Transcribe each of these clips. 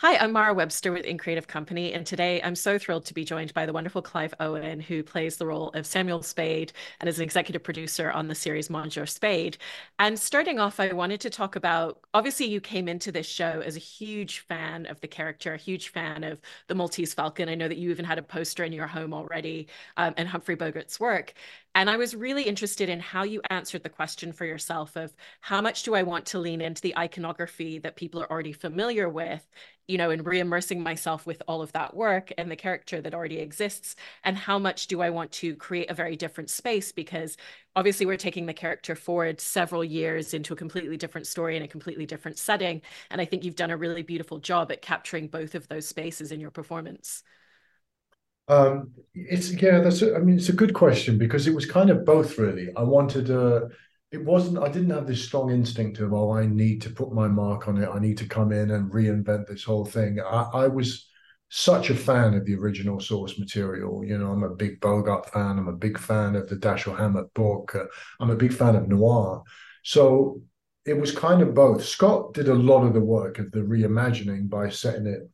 Hi, I'm Mara Webster with In Creative Company, and today I'm so thrilled to be joined by the wonderful Clive Owen, who plays the role of Samuel Spade and is an executive producer on the series Monsieur Spade. And starting off, I wanted to talk about obviously, you came into this show as a huge fan of the character, a huge fan of the Maltese Falcon. I know that you even had a poster in your home already um, and Humphrey Bogart's work. And I was really interested in how you answered the question for yourself of how much do I want to lean into the iconography that people are already familiar with, you know, and re-immersing myself with all of that work and the character that already exists, and how much do I want to create a very different space because obviously we're taking the character forward several years into a completely different story in a completely different setting. And I think you've done a really beautiful job at capturing both of those spaces in your performance. Um, it's yeah, that's a, I mean, it's a good question because it was kind of both really. I wanted a, it wasn't, I didn't have this strong instinct of, oh, I need to put my mark on it. I need to come in and reinvent this whole thing. I, I was such a fan of the original source material. You know, I'm a big Bogart fan. I'm a big fan of the Dashiell Hammett book. Uh, I'm a big fan of noir. So it was kind of both. Scott did a lot of the work of the reimagining by setting it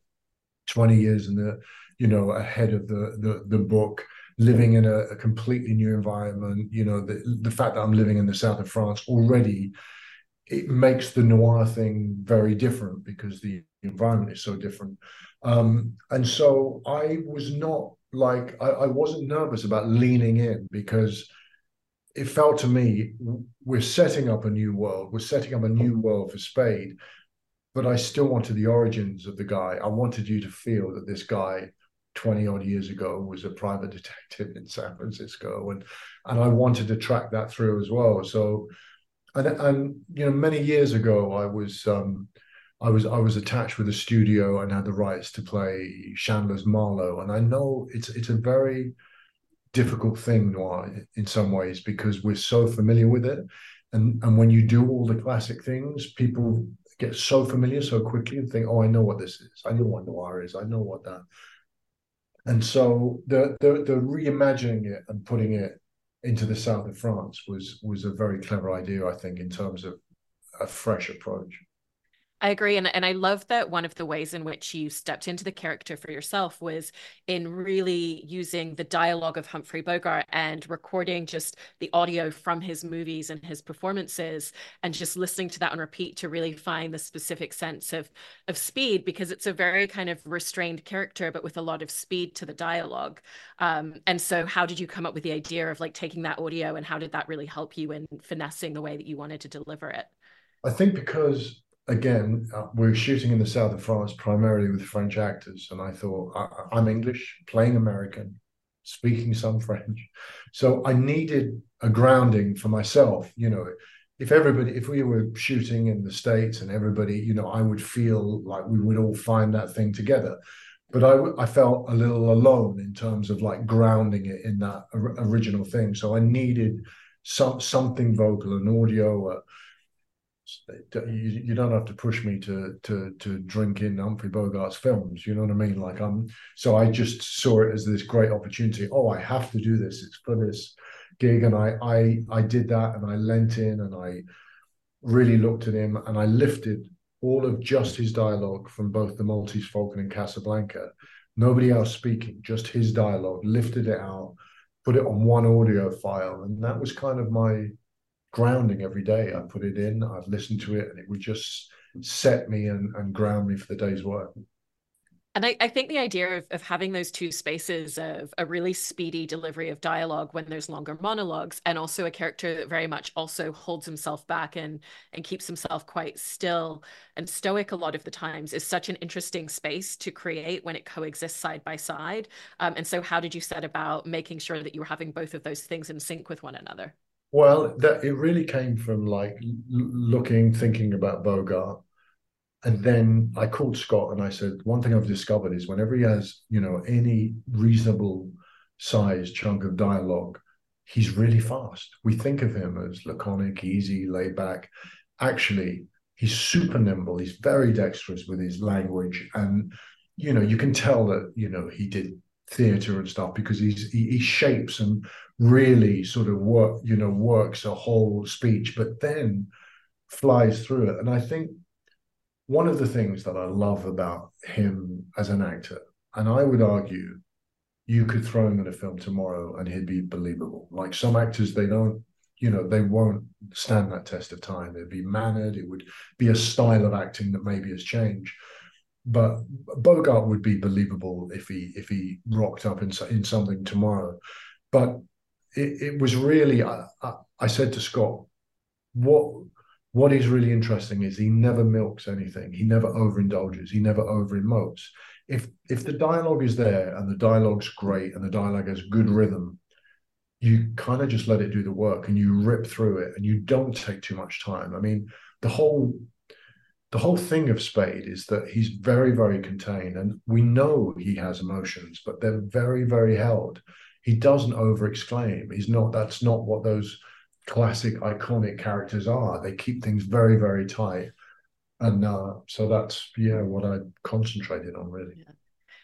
20 years in the you know, ahead of the the, the book, living in a, a completely new environment. You know, the the fact that I'm living in the south of France already, it makes the noir thing very different because the environment is so different. Um, and so I was not like I, I wasn't nervous about leaning in because it felt to me we're setting up a new world. We're setting up a new world for Spade, but I still wanted the origins of the guy. I wanted you to feel that this guy 20 odd years ago was a private detective in San Francisco and and I wanted to track that through as well. So and and you know many years ago I was um I was I was attached with a studio and had the rights to play Chandler's Marlowe. And I know it's it's a very difficult thing noir in some ways because we're so familiar with it. And and when you do all the classic things people get so familiar so quickly and think oh I know what this is. I know what noir is. I know what that and so the, the the reimagining it and putting it into the south of France was was a very clever idea, I think, in terms of a fresh approach. I agree. And, and I love that one of the ways in which you stepped into the character for yourself was in really using the dialogue of Humphrey Bogart and recording just the audio from his movies and his performances and just listening to that on repeat to really find the specific sense of of speed because it's a very kind of restrained character, but with a lot of speed to the dialogue. Um, and so how did you come up with the idea of like taking that audio and how did that really help you in finessing the way that you wanted to deliver it? I think because again, uh, we're shooting in the south of France primarily with French actors, and I thought I, am English, playing American, speaking some French, so I needed a grounding for myself. You know, if everybody, if we were shooting in the states and everybody, you know, I would feel like we would all find that thing together. But I, I felt a little alone in terms of like grounding it in that original thing. So I needed some something vocal, an audio, uh, Uh, you, you don't have to push me to to to drink in Humphrey Bogart's films. You know what I mean? Like I'm so I just saw it as this great opportunity. Oh, I have to do this. It's for this gig, and I I I did that, and I lent in, and I really looked at him, and I lifted all of just his dialogue from both the Maltese Falcon and Casablanca. Nobody else speaking, just his dialogue. Lifted it out, put it on one audio file, and that was kind of my grounding every day. I put it in, I'd listen to it, and it would just set me and, and ground me for the day's work. And I, I, think the idea of, of having those two spaces of a really speedy delivery of dialogue when there's longer monologues and also a character that very much also holds himself back and and keeps himself quite still and stoic a lot of the times is such an interesting space to create when it coexists side by side. Um, and so how did you set about making sure that you were having both of those things in sync with one another? Well, that it really came from like looking, thinking about Bogart, and then I called Scott and I said, one thing I've discovered is whenever he has, you know, any reasonable size chunk of dialogue, he's really fast. We think of him as laconic, easy, laid back. Actually, he's super nimble. He's very dexterous with his language, and you know, you can tell that you know he did theater and stuff because he's he, he, shapes and really sort of work you know works a whole speech but then flies through it and i think one of the things that I love about him as an actor, and I would argue you could throw him in a film tomorrow and he'd be believable. Like some actors, they don't, you know, they won't stand that test of time. It'd be mannered, it would be a style of acting that maybe has changed. But Bogart would be believable if he if he rocked up in in something tomorrow. But it, it was really I, I, I said to Scott, what what is really interesting is he never milks anything. He never overindulges. He never over emotes. If if the dialogue is there and the dialogue's great and the dialogue has good rhythm, you kind of just let it do the work and you rip through it and you don't take too much time. I mean, the whole the whole thing of Spade is that he's very, very contained, and we know he has emotions, but they're very, very held. He doesn't over exclaim. He's not. That's not what those classic iconic characters are. They keep things very, very tight. And uh, so that's yeah what I concentrated on really. Yeah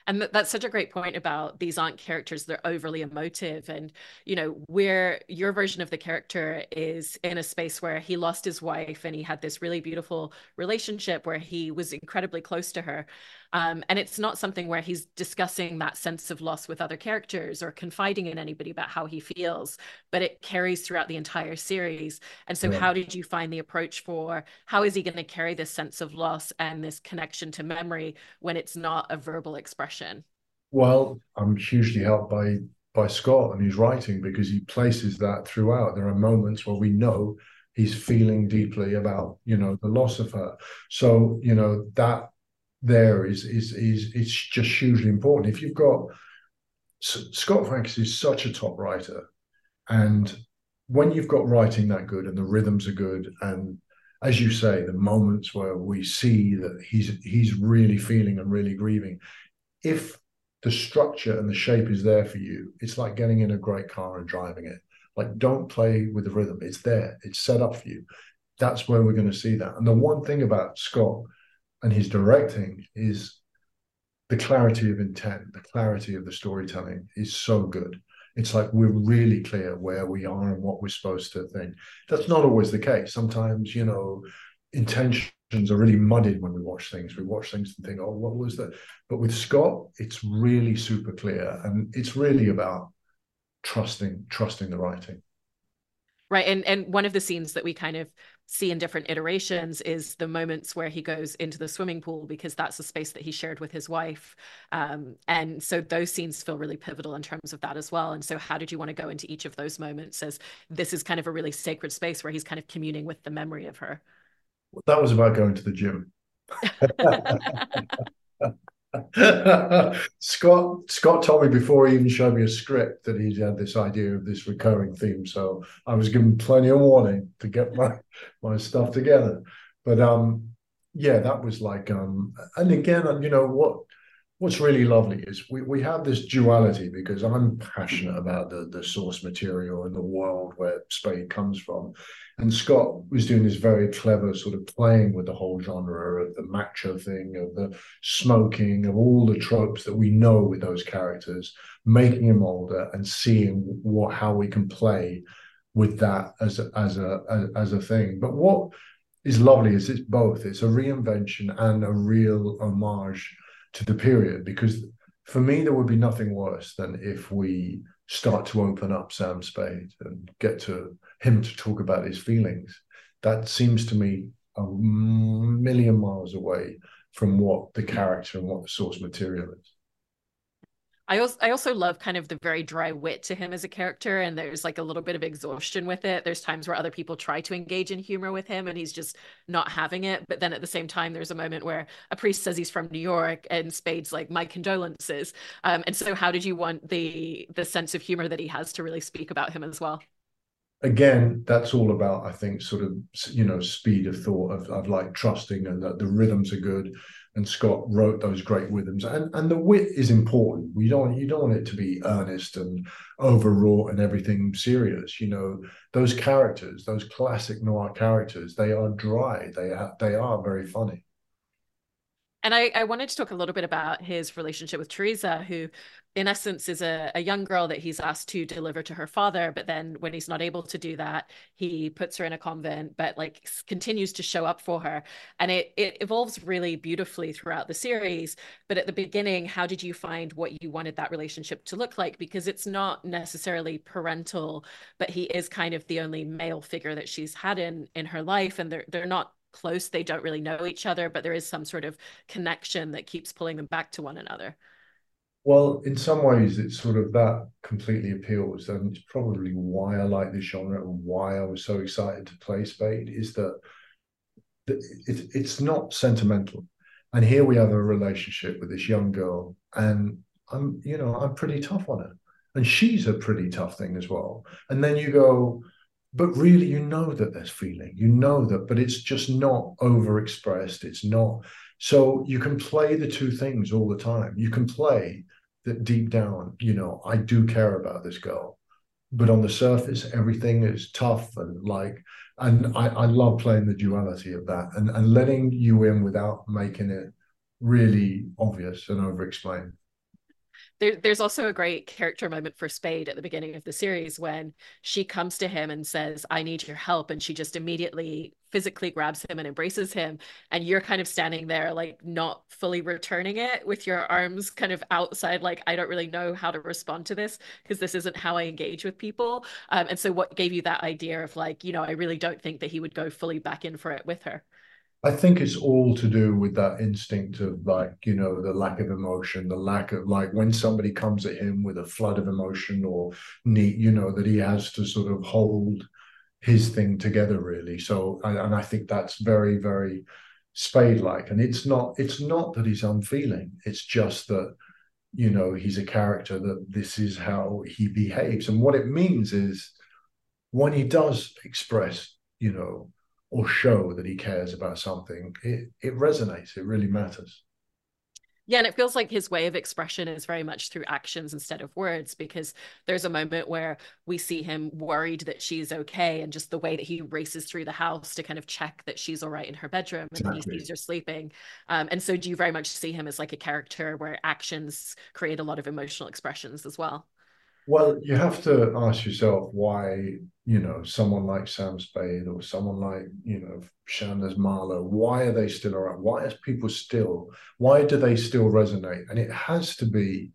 and that's such a great point about these aren't characters they're overly emotive. And you know where your version of the character is in a space where he lost his wife and he had this really beautiful relationship where he was incredibly close to her um, and it's not something where he's discussing that sense of loss with other characters or confiding in anybody about how he feels, but it carries throughout the entire series. And so, yeah. how did you find the approach for how is he going to carry this sense of loss and this connection to memory when it's not a verbal expression? Well, I'm hugely helped by by Scott and his writing because he places that throughout. There are moments where we know he's feeling deeply about you know the loss of her. So you know that there is is is it's just hugely important. If you've got Scott Franks is such a top writer, and when you've got writing that good and the rhythms are good, and as you say, the moments where we see that he's he's really feeling and really grieving, if the structure and the shape is there for you, it's like getting in a great car and driving it. Like, don't play with the rhythm. It's there. It's set up for you. That's where we're going to see that. And the one thing about Scott and his directing is the clarity of intent, the clarity of the storytelling is so good. It's like we're really clear where we are and what we're supposed to think. That's not always the case. Sometimes, you know, intentions are really muddied when we watch things. We watch things and think, oh, what was that? But with Scott, it's really super clear. And it's really about trusting, trusting the writing. Right. And and one of the scenes that we kind of see in different iterations is the moments where he goes into the swimming pool because that's the space that he shared with his wife. Um, and so those scenes feel really pivotal in terms of that as well. And so, how did you want to go into each of those moments as this is kind of a really sacred space where he's kind of communing with the memory of her? That was about going to the gym. Scott Scott told me before he even showed me a script that he had this idea of this recurring theme. So I was given plenty of warning to get my my stuff together. But um yeah, that was like um and again, you know what what's really lovely is we, we have this duality because I'm passionate about the, the source material and the world where Spade comes from. And Scott was doing this very clever sort of playing with the whole genre of the macho thing, of the smoking, of all the tropes that we know with those characters, making him older and seeing what how we can play with that as a, as a as, as a thing. But what is lovely is it's both. It's a reinvention and a real homage to the period because for me there would be nothing worse than if we start to open up Sam Spade and get to him to talk about his feelings. That seems to me a million miles away from what the character and what the source material is. I also I also love kind of the very dry wit to him as a character, and there's like a little bit of exhaustion with it. There's times where other people try to engage in humor with him, and he's just not having it. But then at the same time, there's a moment where a priest says he's from New York, and Spade's like, "My condolences." Um, and so, how did you want the the sense of humor that he has to really speak about him as well? again, that's all about, I think, sort of, you know, speed of thought of, of like trusting and that the rhythms are good. And Scott wrote those great rhythms. And and the wit is important. We don't you don't want it to be earnest and overwrought and everything serious. You know, those characters, those classic noir characters, they are dry. They are they are very funny. And I, I wanted to talk a little bit about his relationship with Teresa, who, in essence, is a, a young girl that he's asked to deliver to her father. But then, when he's not able to do that, he puts her in a convent, but like continues to show up for her. And it it evolves really beautifully throughout the series. But at the beginning, how did you find what you wanted that relationship to look like? Because it's not necessarily parental, but he is kind of the only male figure that she's had in in her life, and they're they're not close. They don't really know each other, but there is some sort of connection that keeps pulling them back to one another. Well, in some ways, it's sort of that completely appeals, and it's probably why I like this genre and why I was so excited to play Spade is that it, it's not sentimental. And here we have a relationship with this young girl, and I'm, you know, I'm pretty tough on her, and she's a pretty tough thing as well. And then you go, but really you know that there's feeling. You know that but it's just not overexpressed. It's not so you can play the two things all the time. You can play that deep down you know i do care about this girl but on the surface everything is tough and like and i, I love playing the duality of that and, and letting you in without making it really obvious and over explained there, there's also a great character moment for Spade at the beginning of the series when she comes to him and says, I need your help. And she just immediately physically grabs him and embraces him. And you're kind of standing there, like not fully returning it with your arms kind of outside, like, I don't really know how to respond to this because this isn't how I engage with people. Um, and so, what gave you that idea of like, you know, I really don't think that he would go fully back in for it with her? I think it's all to do with that instinct of like, you know, the lack of emotion, the lack of like when somebody comes at him with a flood of emotion or need, you know, that he has to sort of hold his thing together really. So, and I think that's very, very Spade like. And it's not, it's not that he's unfeeling. It's just that, you know, he's a character that this is how he behaves. And what it means is when he does express, you know, or show that he cares about something, it, it resonates. It really matters. Yeah, and it feels like his way of expression is very much through actions instead of words because there's a moment where we see him worried that she's okay and just the way that he races through the house to kind of check that she's all right in her bedroom and exactly. he sees her sleeping. Um, and so do you very much see him as like a character where actions create a lot of emotional expressions as well? Well, you have to ask yourself why, you know, someone like Sam Spade or someone like, you know, Chandler's Marlowe, why are they still around? Why are people still, why do they still resonate? And it has to be,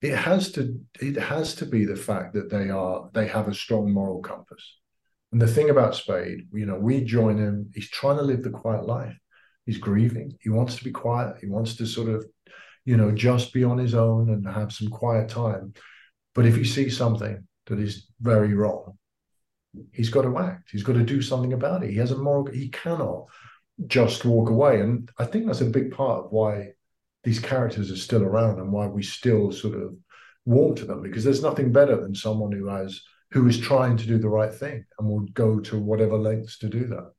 it has to, it has to be the fact that they are, they have a strong moral compass. And the thing about Spade, you know, we join him, he's trying to live the quiet life. He's grieving. He wants to be quiet. He wants to sort of, you know, just be on his own and have some quiet time but if he sees something that is very wrong, he's got to act. He's got to do something about it. He has a moral. He cannot just walk away. And I think that's a big part of why these characters are still around and why we still sort of warm to them because there's nothing better than someone who has who is trying to do the right thing and will go to whatever lengths to do that.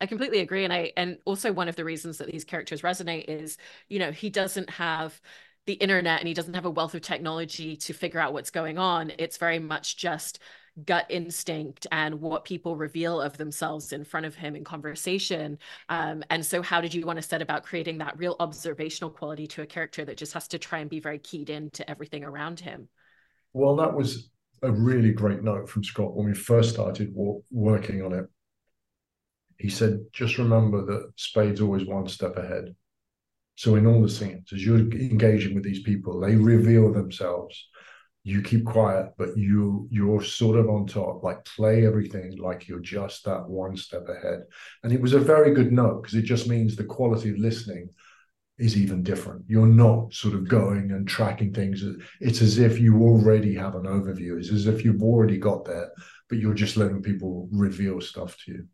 I completely agree. And I and also one of the reasons that these characters resonate is, you know, he doesn't have the internet and he doesn't have a wealth of technology to figure out what's going on. It's very much just gut instinct and what people reveal of themselves in front of him in conversation. Um, and so, how did you want to set about creating that real observational quality to a character that just has to try and be very keyed into everything around him? Well, that was a really great note from Scott when we first started working on it. He said, just remember that Spade's always one step ahead. So in all the scenes, as you're engaging with these people, they reveal themselves. You keep quiet, but you you're sort of on top. Like play everything like you're just that one step ahead. And it was a very good note because it just means the quality of listening is even different. You're not sort of going and tracking things. It's as if you already have an overview. It's as if you've already got there, but you're just letting people reveal stuff to you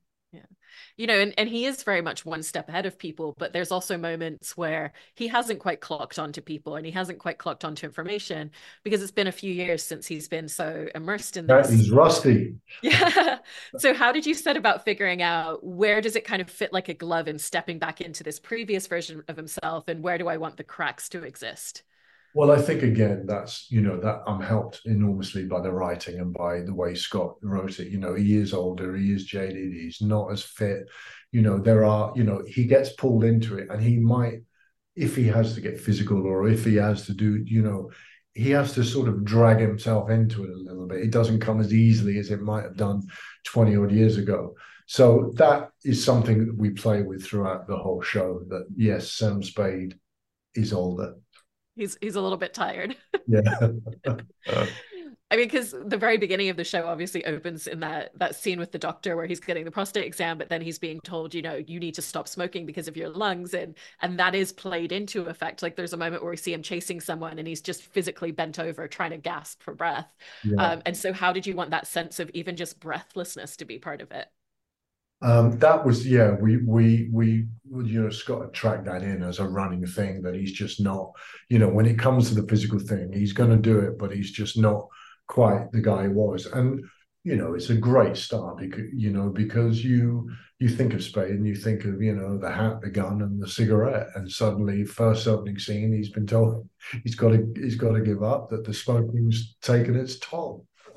you know, and, and he is very much one step ahead of people, but there's also moments where he hasn't quite clocked onto people and he hasn't quite clocked onto information because it's been a few years since he's been so immersed in this. He's rusty. Yeah. so how did you set about figuring out where does it kind of fit like a glove in stepping back into this previous version of himself and where do I want the cracks to exist? Well, I think again that's you know that I'm helped enormously by the writing and by the way Scott wrote it. You know, he is older, he is jaded, he's not as fit. You know, there are, you know, he gets pulled into it and he might, if he has to get physical or if he has to do, you know, he has to sort of drag himself into it a little bit. It doesn't come as easily as it might have done 20 odd years ago. So that is something that we play with throughout the whole show. That yes, Sam Spade is older. He's he's a little bit tired. Yeah. I mean, because the very beginning of the show obviously opens in that that scene with the doctor where he's getting the prostate exam, but then he's being told, you know, you need to stop smoking because of your lungs, and and that is played into effect. Like there's a moment where we see him chasing someone, and he's just physically bent over trying to gasp for breath. Yeah. Um, and so, how did you want that sense of even just breathlessness to be part of it? Um, that was yeah. We we we you know Scott had tracked that in as a running thing that he's just not. You know, when it comes to the physical thing, he's going to do it, but he's just not quite the guy he was. And you know, it's a great start because you know because you you think of Spade and you think of you know the hat, the gun, and the cigarette, and suddenly first opening scene, he's been told he's got to he's got to give up that the smoking's taken its toll.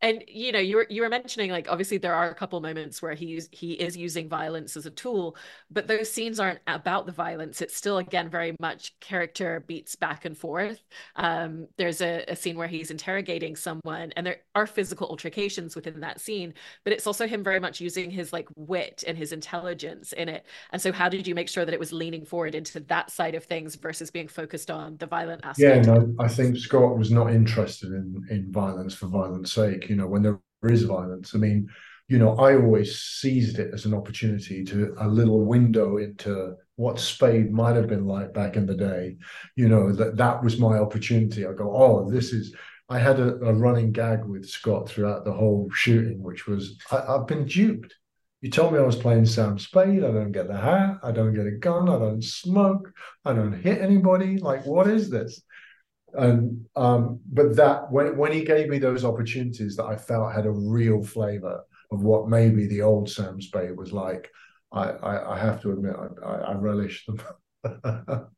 and you know you were you were mentioning like obviously there are a couple moments where he's he is using violence as a tool but those scenes aren't about the violence. It's still again very much character beats back and forth. Um, there's a, a, scene where he's interrogating someone and there are physical altercations within that scene but it's also him very much using his like wit and his intelligence in it. And so how did you make sure that it was leaning forward into that side of things versus being focused on the violent aspect? yeah no i think scott was not interested in in violence for violence sake you know, when there is violence. I mean, you know, I always seized it as an opportunity to a little window into what Spade might have been like back in the day. You know, that that was my opportunity. I go, oh, this is. I had a, a running gag with Scott throughout the whole shooting, which was I, I've been duped. You told me I was playing Sam Spade. I don't get the hat. I don't get a gun. I don't smoke. I don't hit anybody. Like, what is this? And um, but that when when he gave me those opportunities that I felt had a real flavor of what maybe the old Sam Spade was like, I I, I have to admit I, I, I relish them.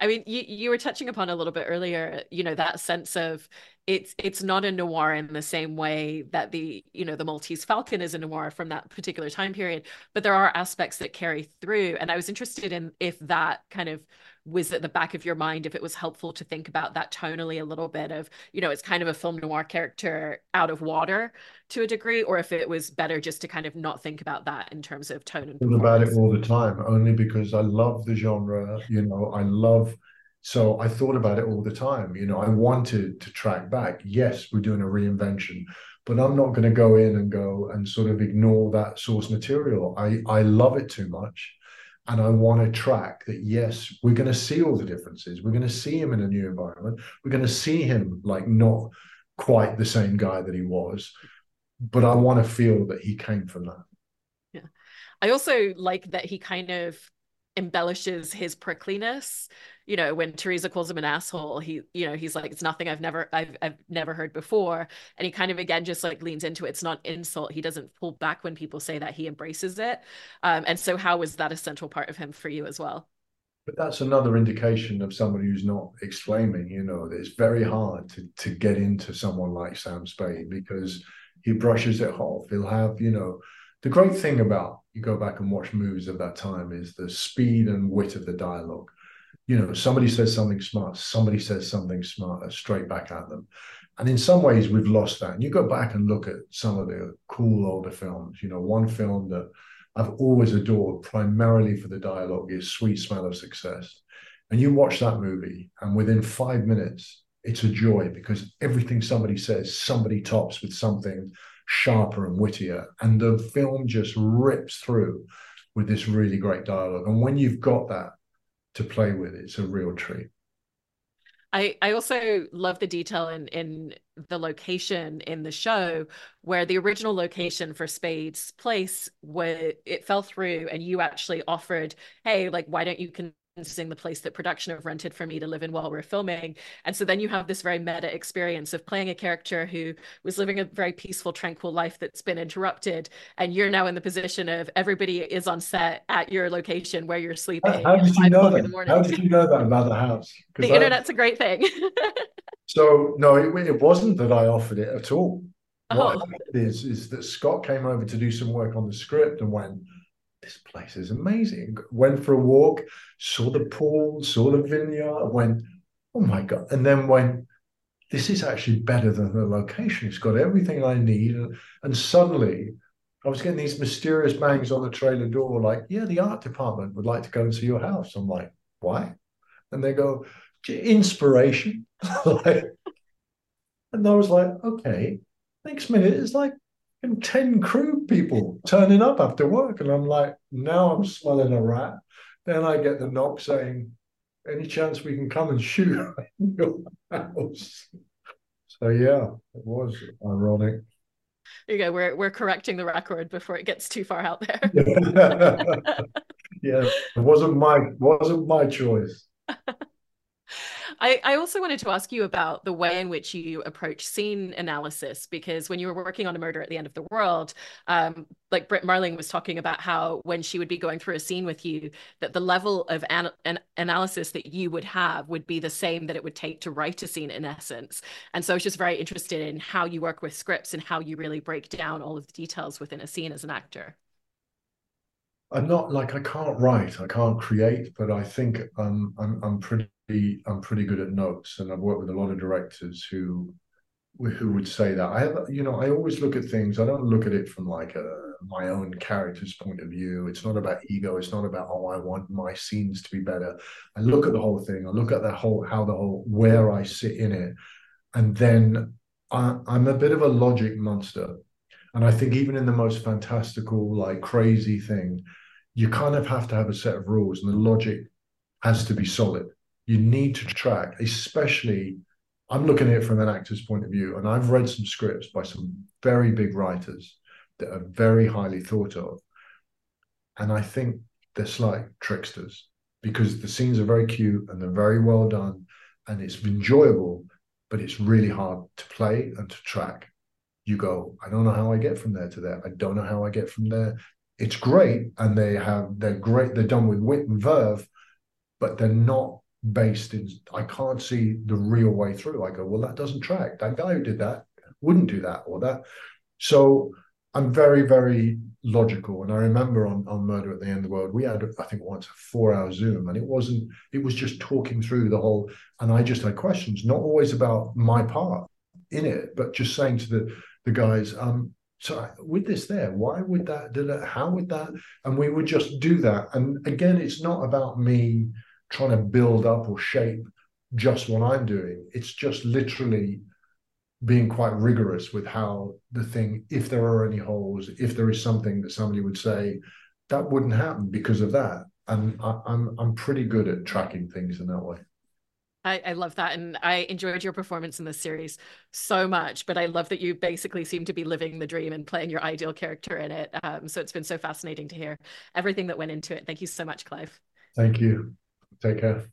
I mean, you you were touching upon a little bit earlier, you know, that sense of it's it's not a noir in the same way that the you know the Maltese Falcon is a noir from that particular time period, but there are aspects that carry through. And I was interested in if that kind of was at the back of your mind if it was helpful to think about that tonally a little bit of you know it's kind of a film noir character out of water to a degree or if it was better just to kind of not think about that in terms of tone and about it all the time only because i love the genre you know i love so i thought about it all the time you know i wanted to track back yes we're doing a reinvention but i'm not going to go in and go and sort of ignore that source material i i love it too much and I want to track that, yes, we're going to see all the differences. We're going to see him in a new environment. We're going to see him like not quite the same guy that he was. But I want to feel that he came from that. Yeah. I also like that he kind of embellishes his prickliness. You know when teresa calls him an asshole he you know he's like it's nothing i've never i've, I've never heard before. And he kind of again just like leans into it. It's not insult. He doesn't pull back when people say that he embraces it. Um, and so how was that a central part of him for you as well? But that's another indication of somebody who's not exclaiming you know it's very hard to to get into someone like sam spade because he brushes it off. He'll have you know the great thing about you go back and watch movies of that time is the speed and wit of the dialogue. You know, somebody says something smart, somebody says something smart, straight back at them. And in some ways, we've lost that. And you go back and look at some of the cool older films. You know, one film that I've always adored, primarily for the dialogue, is Sweet Smell of Success. And you watch that movie, and within five minutes, it's a joy because everything somebody says, somebody tops with something sharper and wittier. And the film just rips through with this really great dialogue. And when you've got that to play with, it's a real treat. I, I also love the detail in in the location in the show where the original location for Spade's place where it fell through and you actually offered, hey, like why don't you can using the place that production have rented for me to live in while we're filming. And so then you have this very meta experience of playing a character who was living a very peaceful, tranquil life that's been interrupted. And you're now in the position of everybody is on set at your location where you're sleeping. How, did you know that? How did you know that about the house? The I, internet's a great thing. so no, it, it wasn't that I offered it at all. What oh. is is that Scott came over to do some work on the script and went, this place is amazing. Went for a walk, saw the pool, saw the vineyard, went, oh my God. And then went, this is actually better than the location. It's got everything I need. And, and suddenly I was getting these mysterious bangs on the trailer door, like, yeah, the art department would like to go and see your house. I'm like, why? And they go, inspiration. like, and I was like, okay. Next minute, it's like 10 crew people turning up after work. And I'm like, now I'm smelling a rat. Then I get the knock saying, any chance we can come and shoot your house? So yeah, it was ironic. There you go. We're we're correcting the record before it gets too far out there. yeah, it wasn't my wasn't my choice. I, I also wanted to ask you about the way in which you approach scene analysis, because when you were working on a murder at the end of the world, um, like Britt Marling was talking about how when she would be going through a scene with you, that the level of an, an analysis that you would have would be the same that it would take to write a scene in essence. And so I was just very interested in how you work with scripts and how you really break down all of the details within a scene as an actor. I'm not like I can't write, I can't create, but I think um, I'm I'm pretty I'm pretty good at notes, and I've worked with a lot of directors who who would say that. I have, you know, I always look at things. I don't look at it from like a my own character's point of view. It's not about ego. It's not about oh, I want my scenes to be better. I look at the whole thing. I look at the whole how the whole where I sit in it, and then I, I'm a bit of a logic monster. And I think even in the most fantastical, like crazy thing, you kind of have to have a set of rules, and the logic has to be solid. You need to track, especially. I'm looking at it from an actor's point of view, and I've read some scripts by some very big writers that are very highly thought of. And I think they're slight tricksters because the scenes are very cute and they're very well done and it's enjoyable, but it's really hard to play and to track. You go, I don't know how I get from there to there. I don't know how I get from there. It's great and they have they're great they're done with wit and verve but they're not based in i can't see the real way through. I go well that doesn't track. That guy who did that wouldn't do that or that. So i'm very very logical and i remember on on murder at the end of the world we had i think once a four hour zoom and it wasn't it was just talking through the whole and i just had questions not always about my part in it but just saying to the the guys um so with this there why would that how would that and we would just do that. And again it's not about me trying to build up or shape just what i'm doing. It's just literally being quite rigorous with how the thing if there are any holes if there is something that somebody would say that wouldn't happen because of that. And I, i'm i'm pretty good at tracking things in that way I, I, love that. And I enjoyed your performance in this series so much. But I love that you basically seem to be living the dream and playing your ideal character in it. Um, so it's been so fascinating to hear everything that went into it. Thank you so much, Clive. Thank you. Take care.